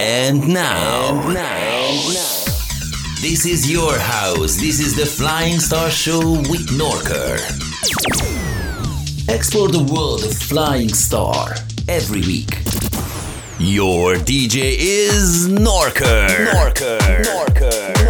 And now, and now, this is your house. This is the Flying Star Show with Norker. Explore the world of Flying Star every week. Your DJ is Norker. Norker. Norker. Norker.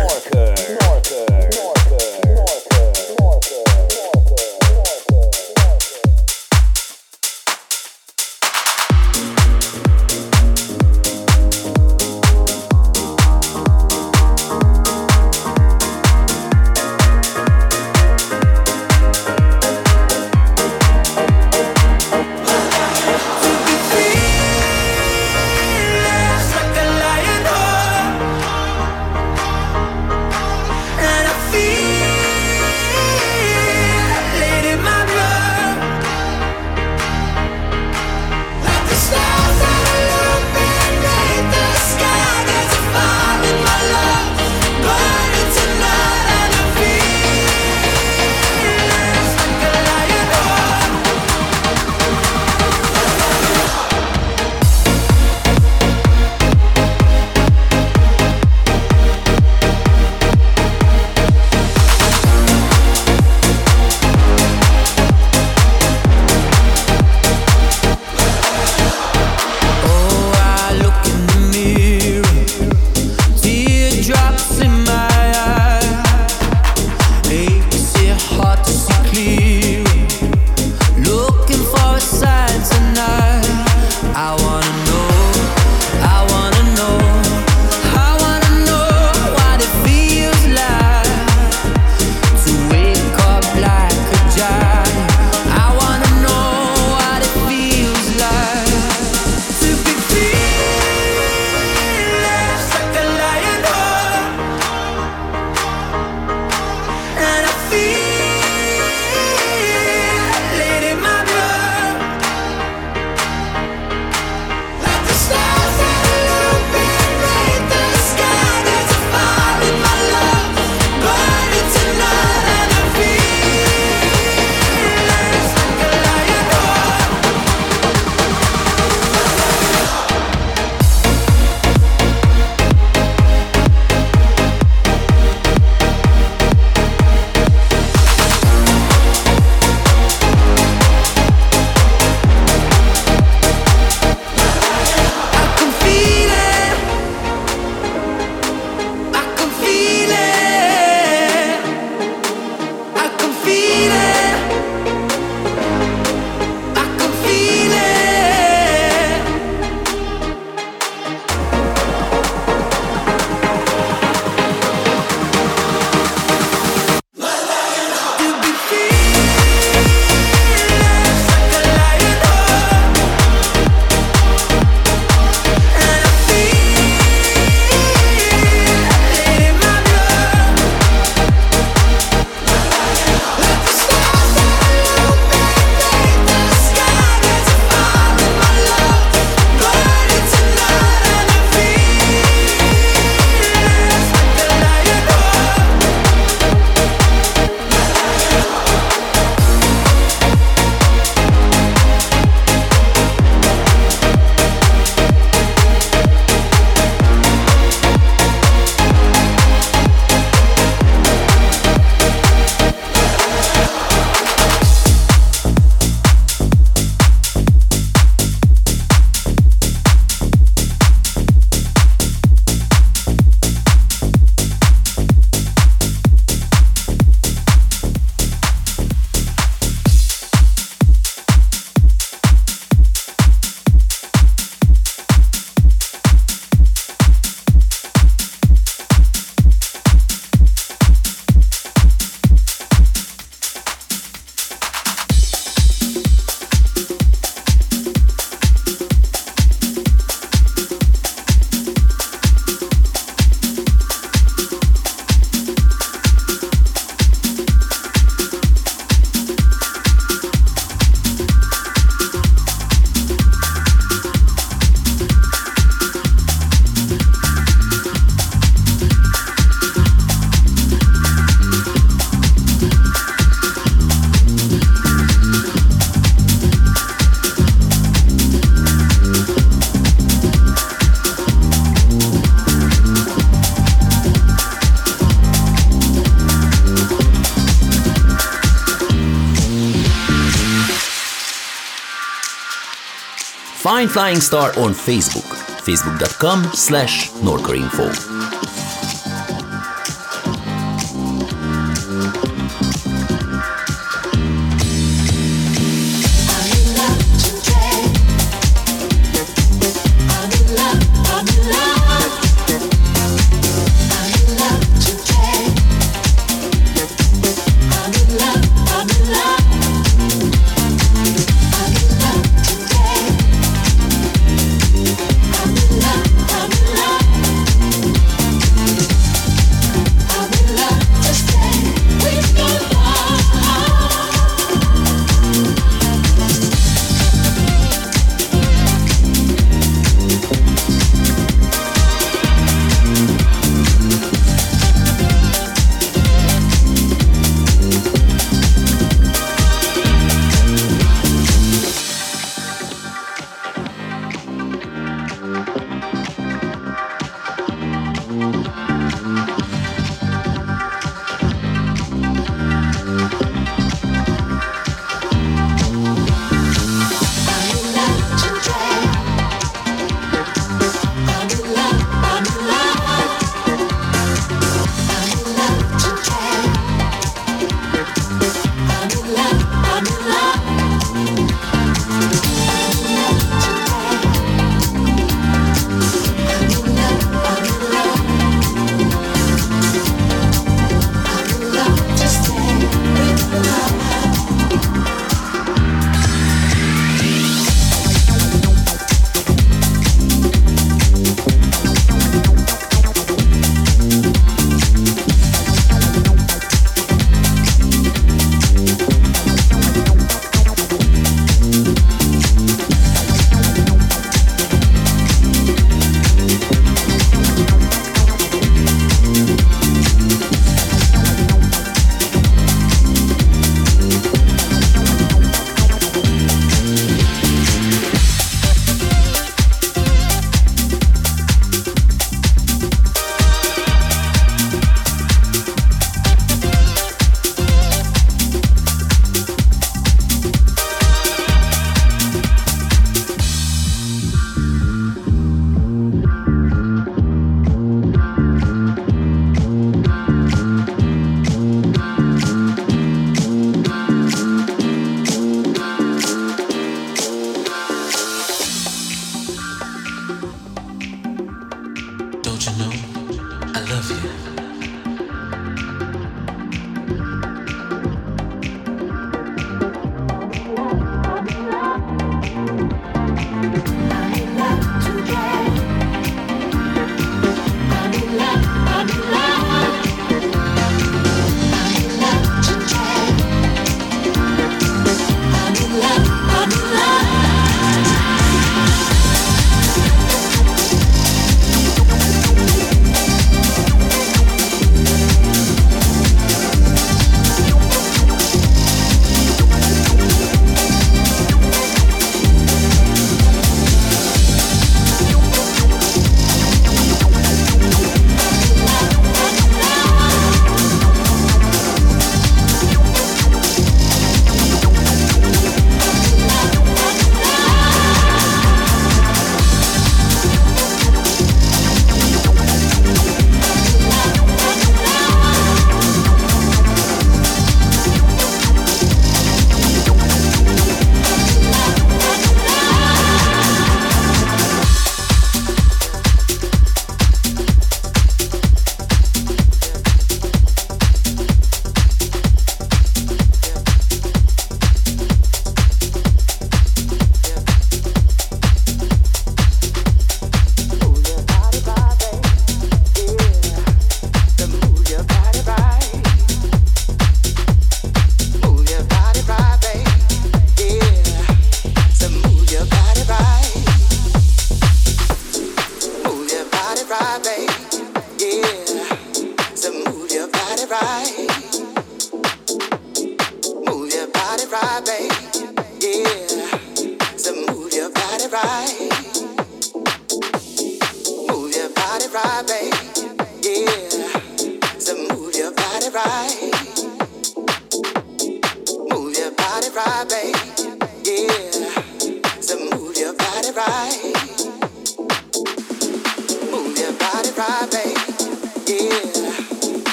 Flying Star on Facebook, facebook.com slash norkerinfo.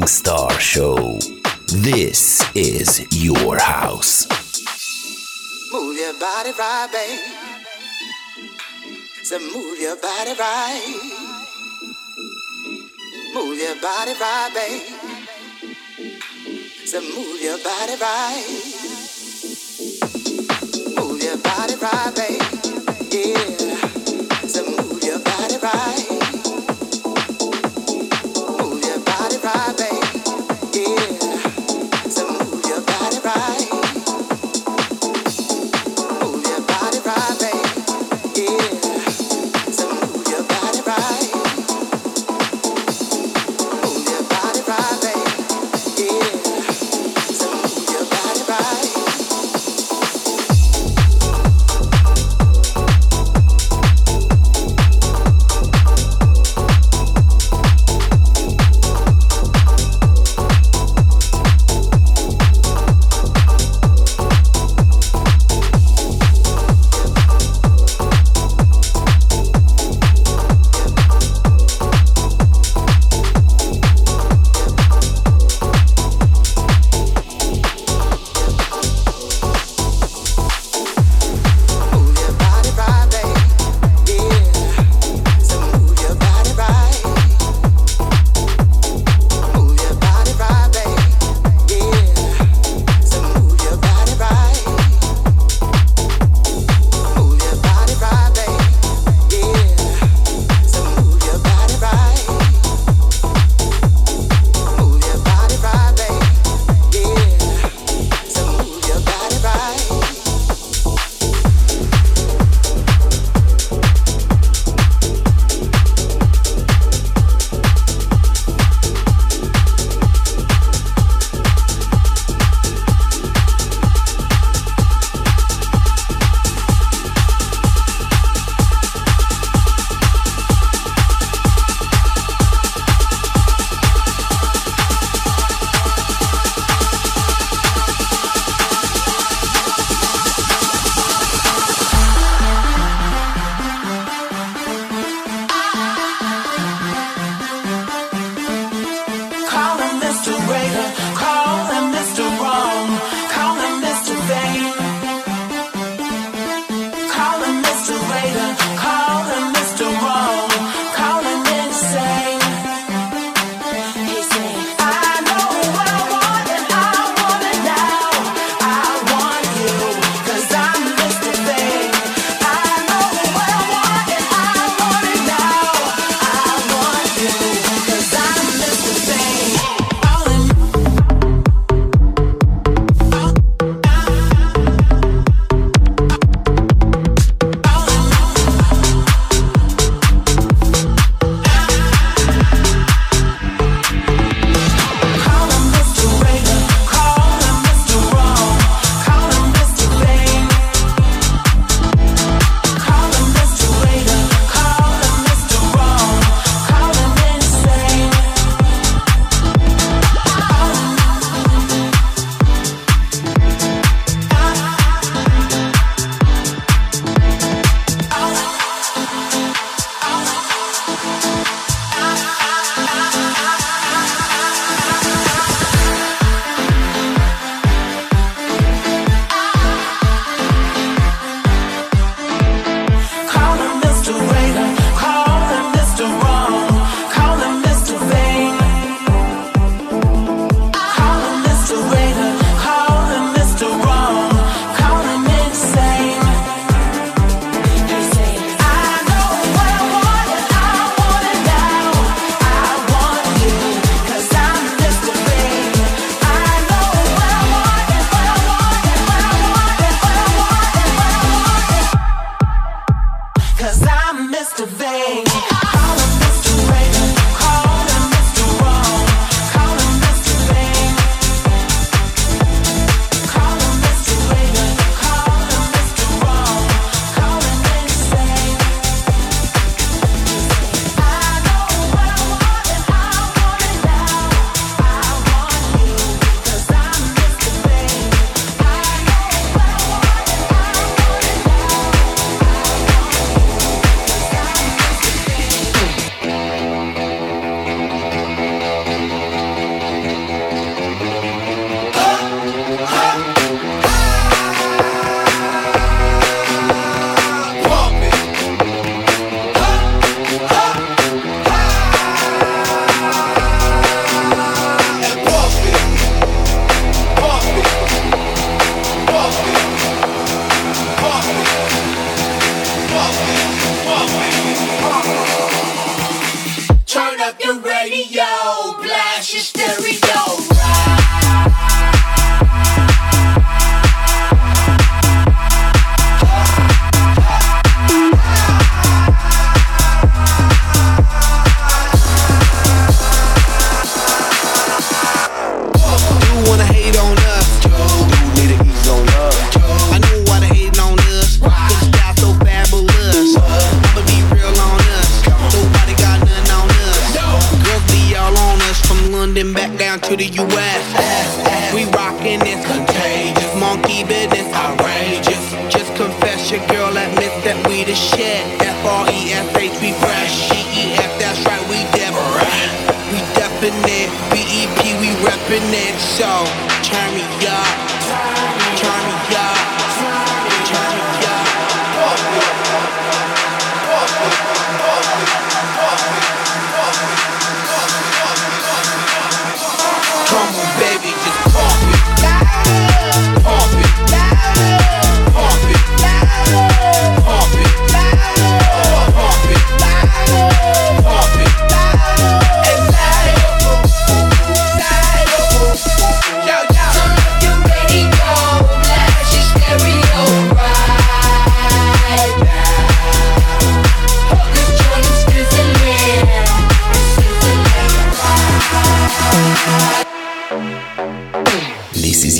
Star Show. This is your house. Move your body right, babe. So move your body right. Move your body right, babe. So move your body right. Move your body right, babe. Yeah.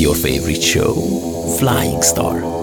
Your favorite show, Flying Star.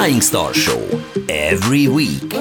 Flying Star Show every week.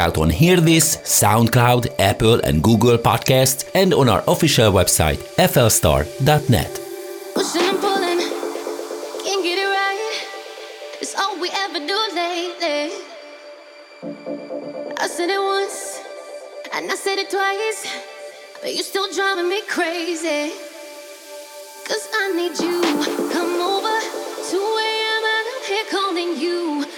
Out on Hear This, SoundCloud, Apple, and Google Podcasts, and on our official website, flstar.net. Pushing and pulling, can't get it right. It's all we ever do lately. I said it once, and I said it twice, but you still driving me crazy. Cause I need you. Come over, 2 a.m. and I'm here calling you.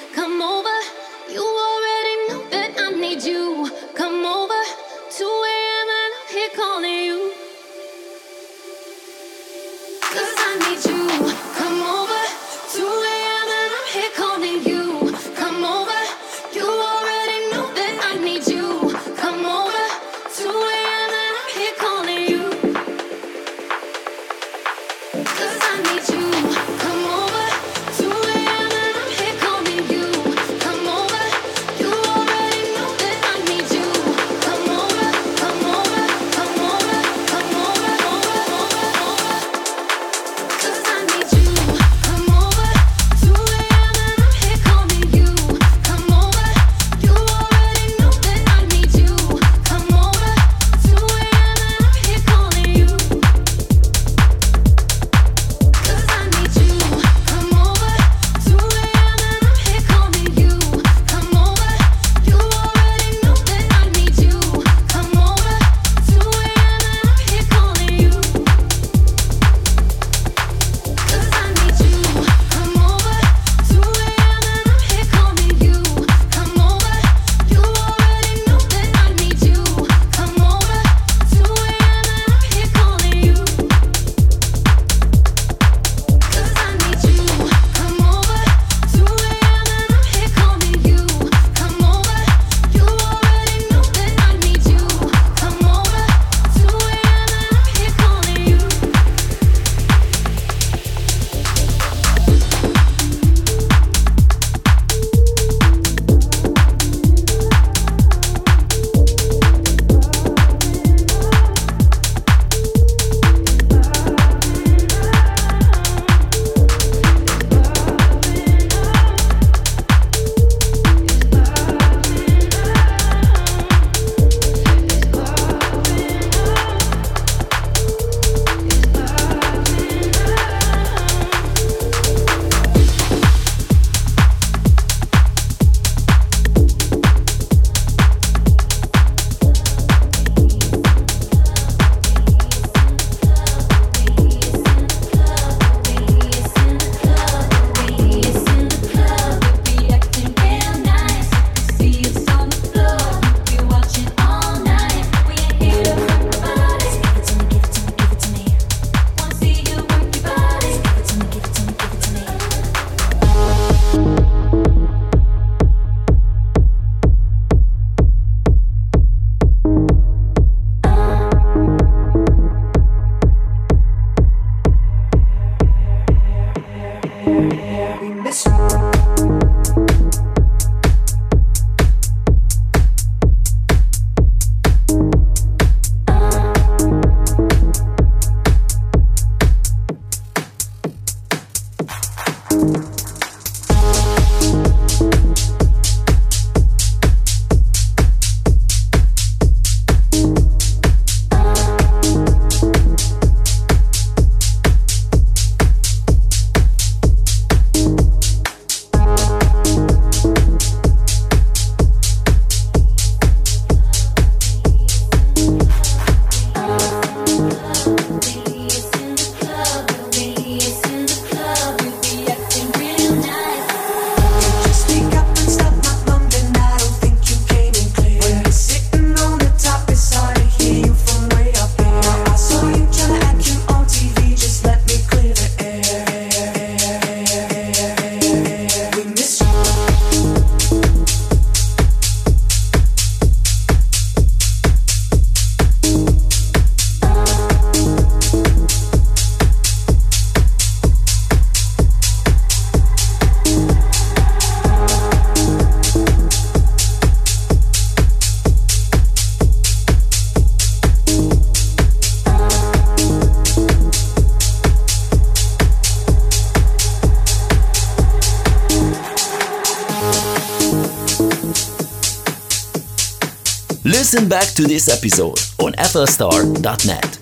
to this episode on flstar.net.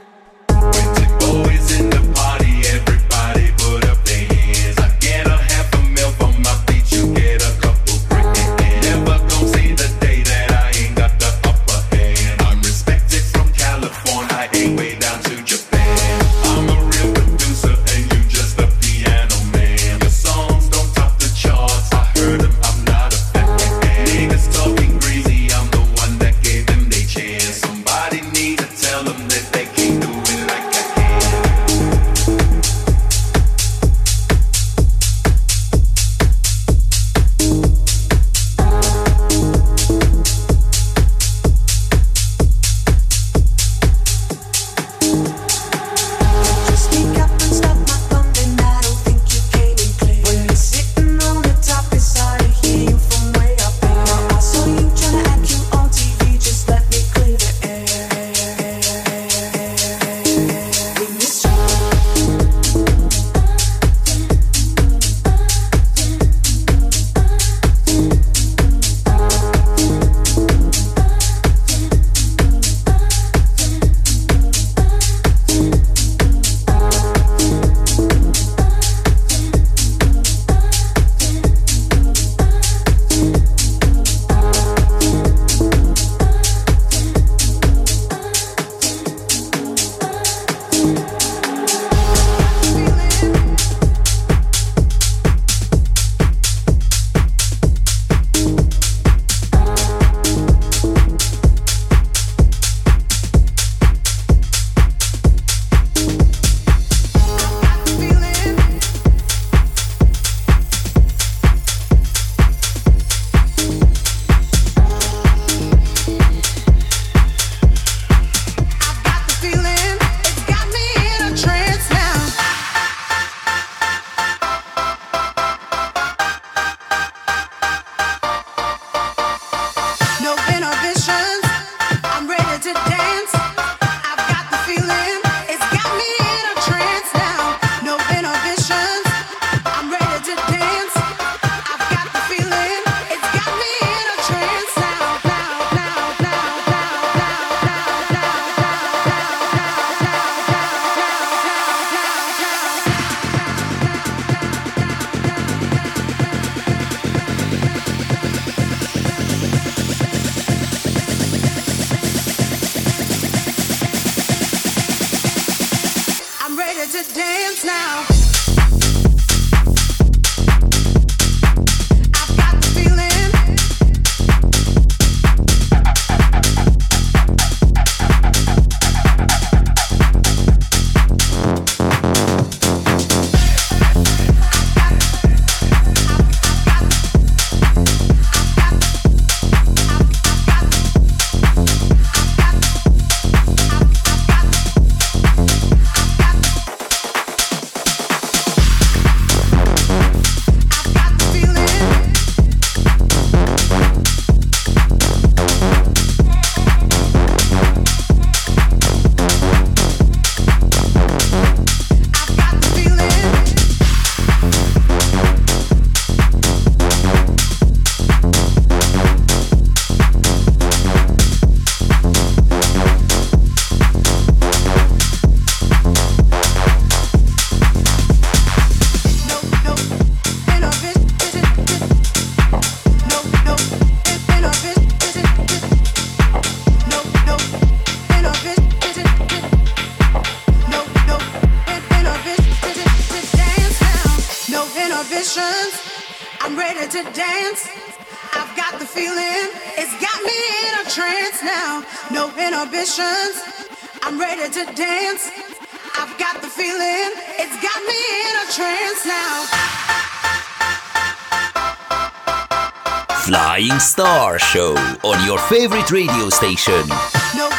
now, no inhibitions. I'm ready to dance. I've got the feeling, it's got me in a trance now. Flying Star Show on your favorite radio station. No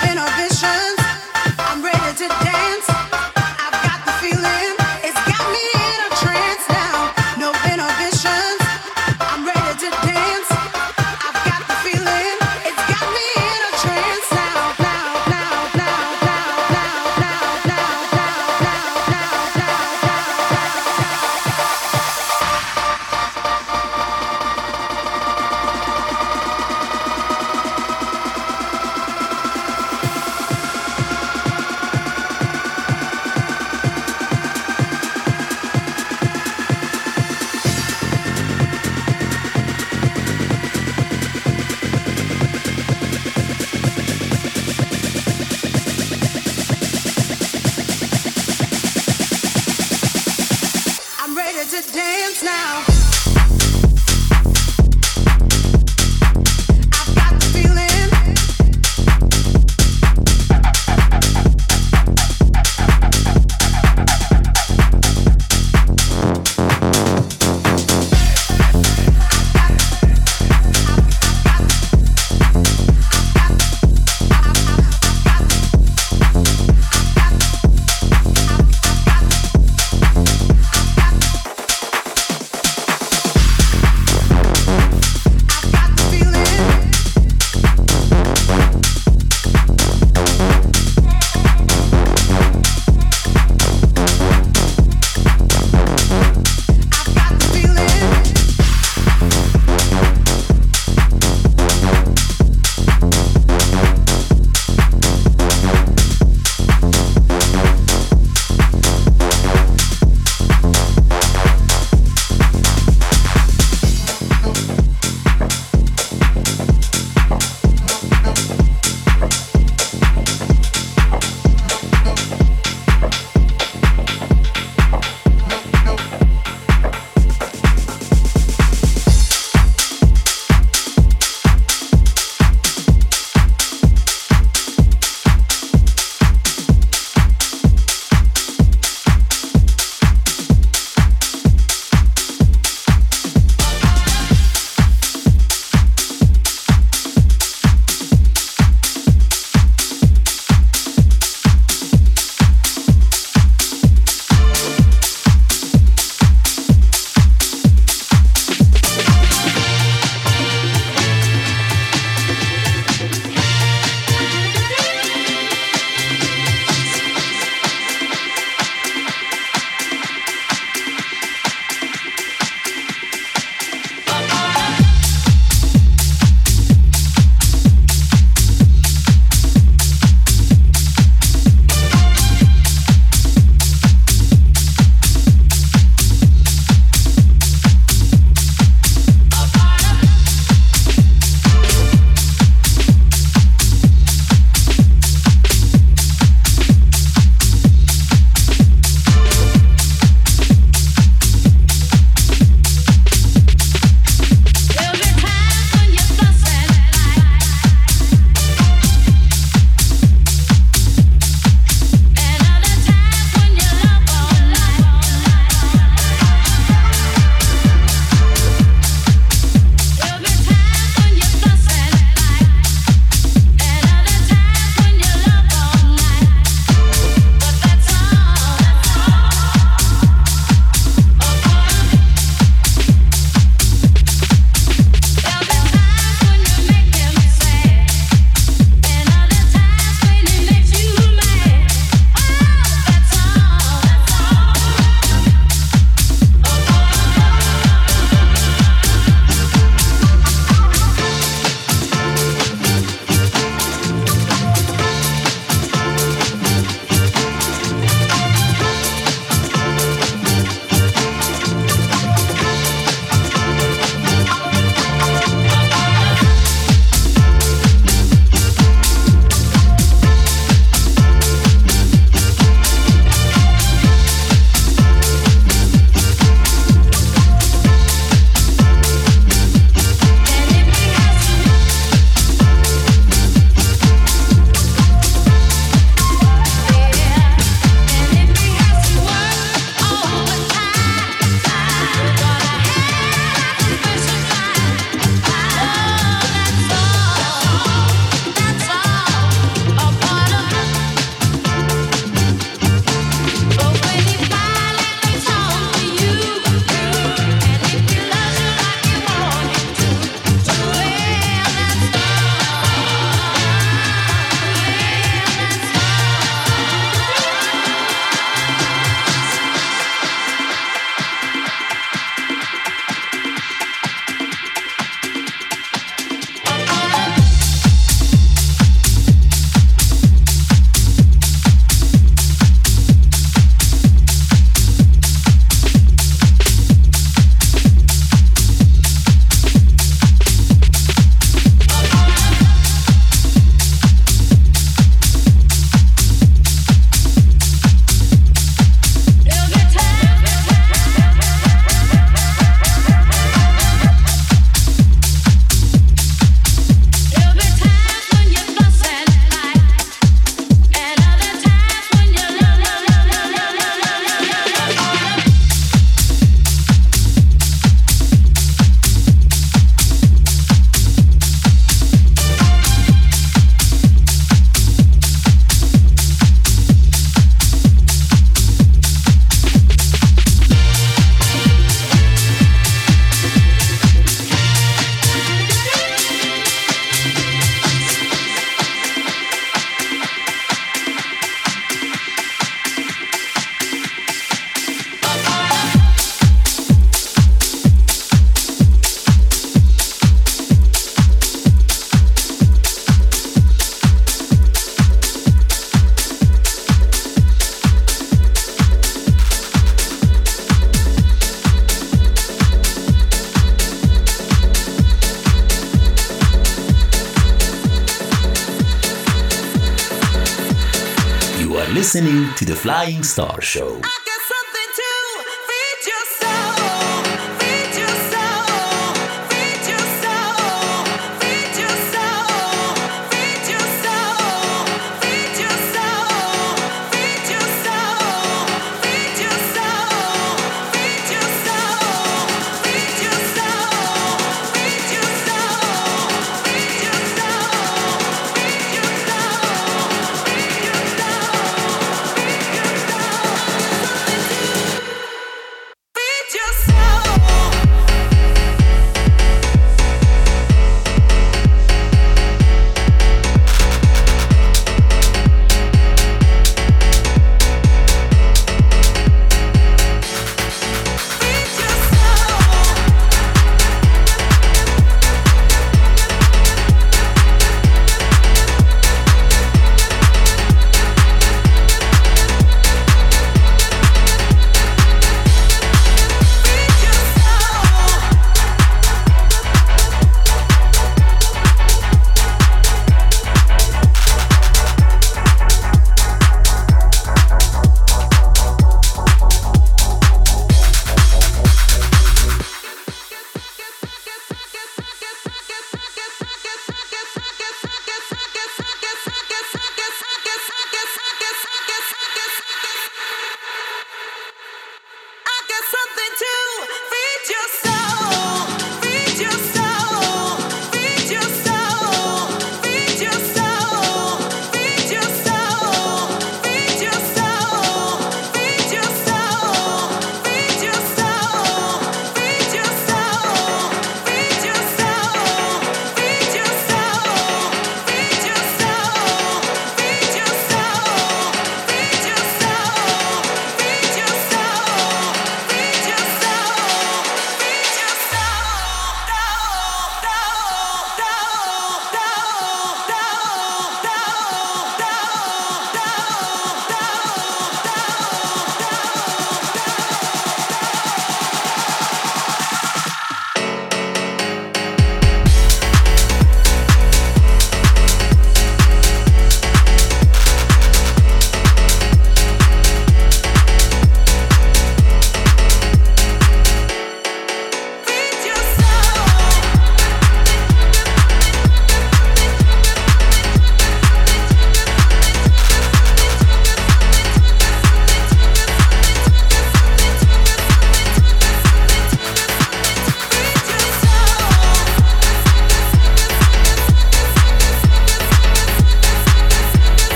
listening to the Flying Star Show.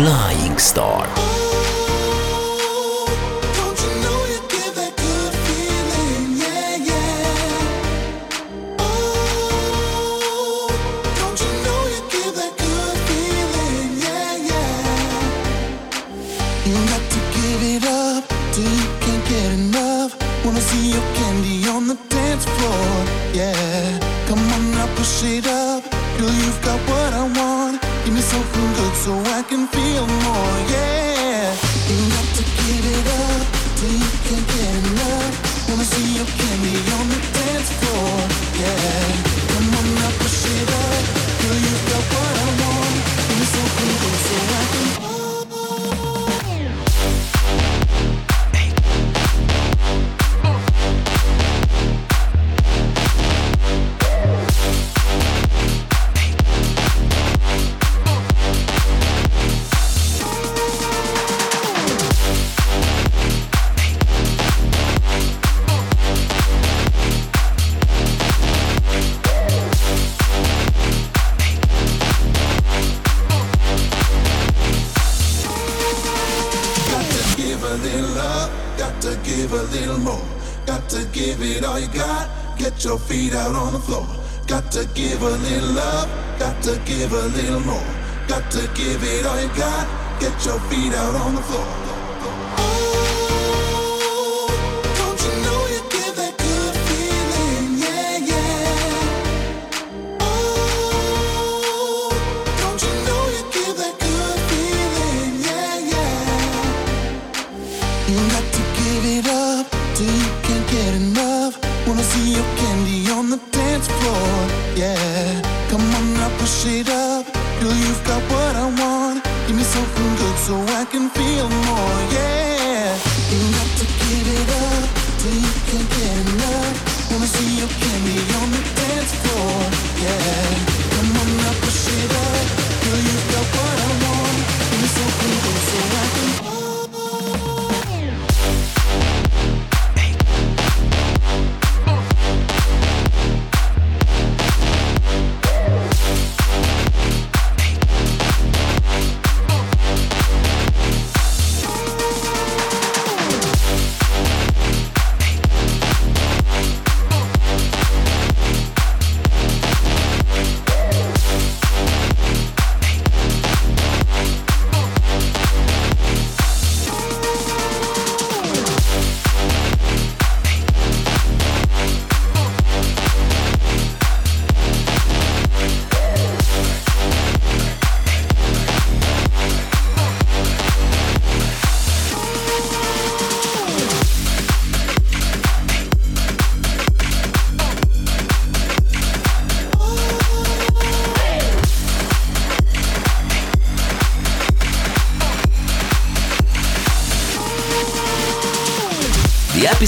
Flying Star.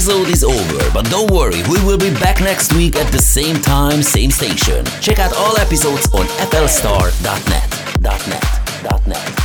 episode is over, but don't worry, we will be back next week at the same time, same station. Check out all episodes on flstar.net. .net. .net.